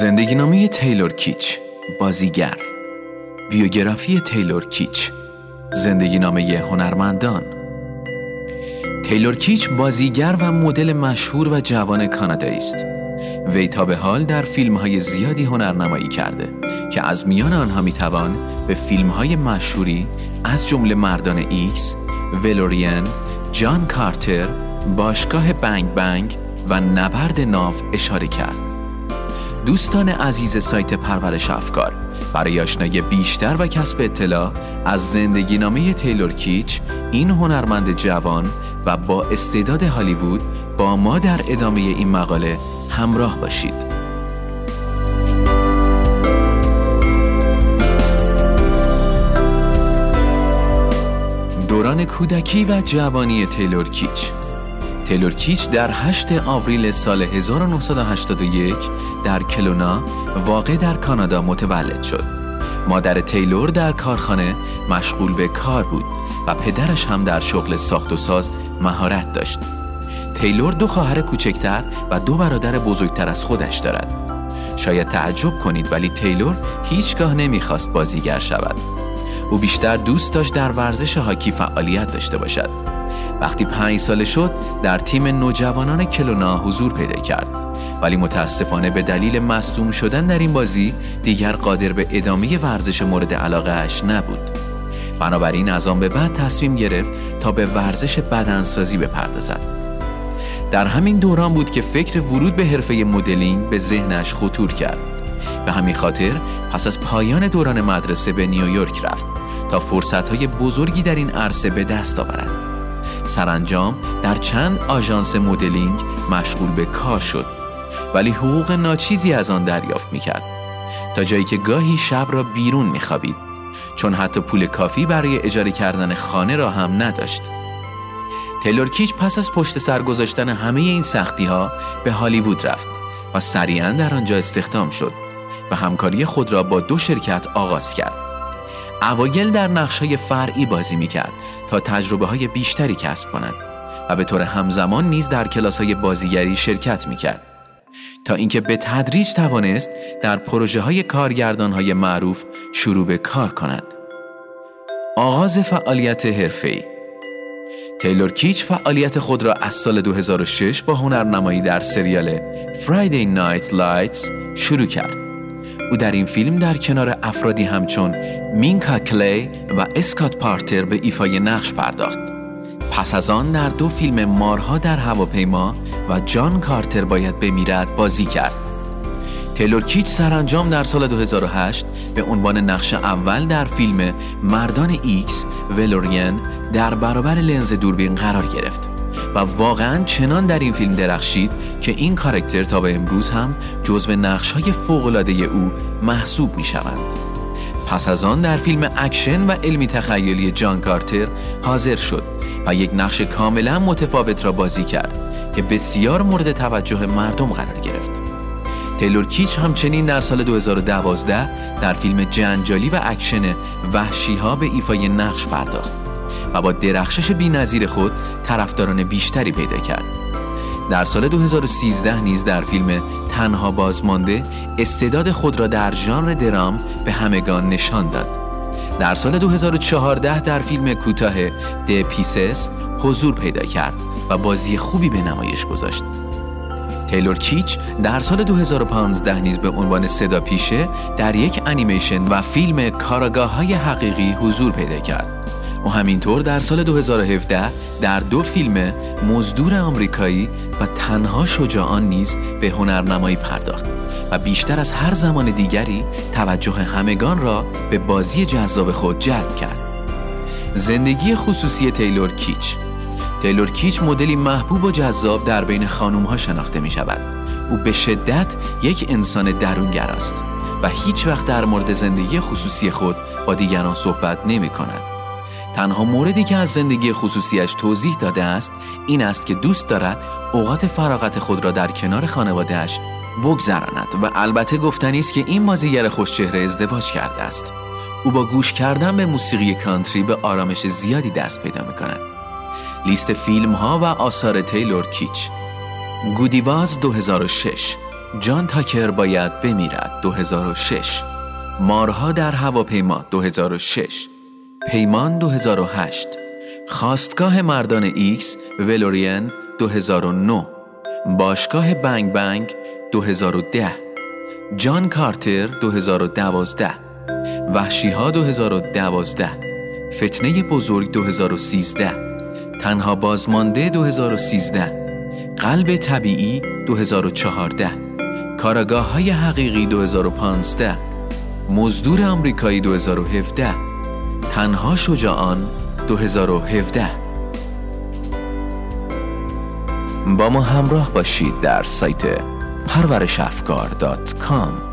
زندگی نامه تیلور کیچ بازیگر. بیوگرافی تیلور کیچ زندگی نامه هنرمندان. تیلور کیچ بازیگر و مدل مشهور و جوان کانادایی است. وی تا به حال در فیلم های زیادی هنرنمایی کرده که از میان آنها می‌توان به فیلم های مشهوری از جمله مردان ایکس، ولورین، جان کارتر، باشگاه بنگ بنگ و نبرد ناف اشاره کرد. دوستان عزیز سایت پرورش افکار برای آشنایی بیشتر و کسب اطلاع از زندگی نامه تیلور کیچ این هنرمند جوان و با استعداد هالیوود با ما در ادامه این مقاله همراه باشید کودکی و جوانی تیلور کیچ تیلور کیچ در 8 آوریل سال 1981 در کلونا واقع در کانادا متولد شد. مادر تیلور در کارخانه مشغول به کار بود و پدرش هم در شغل ساخت و ساز مهارت داشت. تیلور دو خواهر کوچکتر و دو برادر بزرگتر از خودش دارد. شاید تعجب کنید ولی تیلور هیچگاه نمی‌خواست بازیگر شود. او بیشتر دوست داشت در ورزش هاکی فعالیت داشته باشد. وقتی پنج ساله شد در تیم نوجوانان کلونا حضور پیدا کرد. ولی متاسفانه به دلیل مصدوم شدن در این بازی دیگر قادر به ادامه ورزش مورد علاقه اش نبود. بنابراین از آن به بعد تصمیم گرفت تا به ورزش بدنسازی بپردازد. در همین دوران بود که فکر ورود به حرفه مدلینگ به ذهنش خطور کرد. به همین خاطر پس از پایان دوران مدرسه به نیویورک رفت تا فرصتهای بزرگی در این عرصه به دست آورد. سرانجام در چند آژانس مدلینگ مشغول به کار شد ولی حقوق ناچیزی از آن دریافت می کرد تا جایی که گاهی شب را بیرون می خوابید چون حتی پول کافی برای اجاره کردن خانه را هم نداشت. تیلور کیچ پس از پشت سر گذاشتن همه این سختی ها به هالیوود رفت و سریعا در آنجا استخدام شد. و همکاری خود را با دو شرکت آغاز کرد اوایل در نقش های فرعی بازی می کرد تا تجربه های بیشتری کسب کند و به طور همزمان نیز در کلاس های بازیگری شرکت می کرد. تا اینکه به تدریج توانست در پروژه های کارگردان های معروف شروع به کار کند. آغاز فعالیت حرفه‌ای تیلور کیچ فعالیت خود را از سال 2006 با هنرنمایی در سریال Friday Night Lights شروع کرد. او در این فیلم در کنار افرادی همچون مینکا کلی و اسکات پورتر به ایفای نقش پرداخت. پس از آن در دو فیلم مارها در هواپیما و جان کارتر باید بمیرد بازی کرد. تیلور کیچ سرانجام در سال 2008 به عنوان نقش اول در فیلم مردان ایکس ولورین در برابر لنز دوربین قرار گرفت. و واقعا چنان در این فیلم درخشید که این کاراکتر تا به امروز هم جزو نقش های فوق‌العاده او محسوب می شوند. پس از آن در فیلم اکشن و علمی تخیلی جان کارتر حاضر شد و یک نقش کاملا متفاوت را بازی کرد که بسیار مورد توجه مردم قرار گرفت. تیلور کیچ همچنین در سال 2012 در فیلم جنجالی و اکشن وحشی ها به ایفای نقش پرداخت و با درخشش بی‌نظیر خود طرفداران بیشتری پیدا کرد. در سال 2013 نیز در فیلم تنها بازمانده استعداد خود را در ژانر درام به همگان نشان داد. در سال 2014 در فیلم کوتاه The Pieces حضور پیدا کرد و بازی خوبی به نمایش گذاشت. تیلور کیچ در سال 2015 نیز به عنوان صدا پیشه در یک انیمیشن و فیلم کاراگاه های حقیقی حضور پیدا کرد. و همینطور در سال 2017 در دو فیلم مزدور آمریکایی و تنها شجاعان نیز به هنرنمایی پرداخت و بیشتر از هر زمان دیگری توجه همگان را به بازی جذاب خود جلب کرد. زندگی خصوصی تیلور کیچ تیلور کیچ مدلی محبوب و جذاب در بین خانوم ها شناخته می شود. او به شدت یک انسان درونگر است و هیچ وقت در مورد زندگی خصوصی خود با دیگران صحبت نمی کند. تنها موردی که از زندگی خصوصیش توضیح داده است این است که دوست دارد اوقات فراغت خود را در کنار خانوادهش بگذراند و البته گفتنی است که این بازیگر خوشچهره ازدواج کرده است. او با گوش کردن به موسیقی کانتری به آرامش زیادی دست پیدا می کند لیست فیلم ها و آثار تیلور کیچ. گودیواز 2006 جان تاکر باید بمیرد 2006 مارها در هواپیما 2006 پیمان 2008 خاستگاه مردان ایکس ولورین 2009 باشگاه بنگ بنگ 2010 جان کارتر 2012 وحشی ها 2012 فتنه بزرگ 2013 تنها بازمانده 2013 قلب طبیعی 2014 کاراگاه های حقیقی 2015 مزدور آمریکایی 2017 تنها شجاعان 2017 با ما همراه باشید در سایت پرورشافکار.com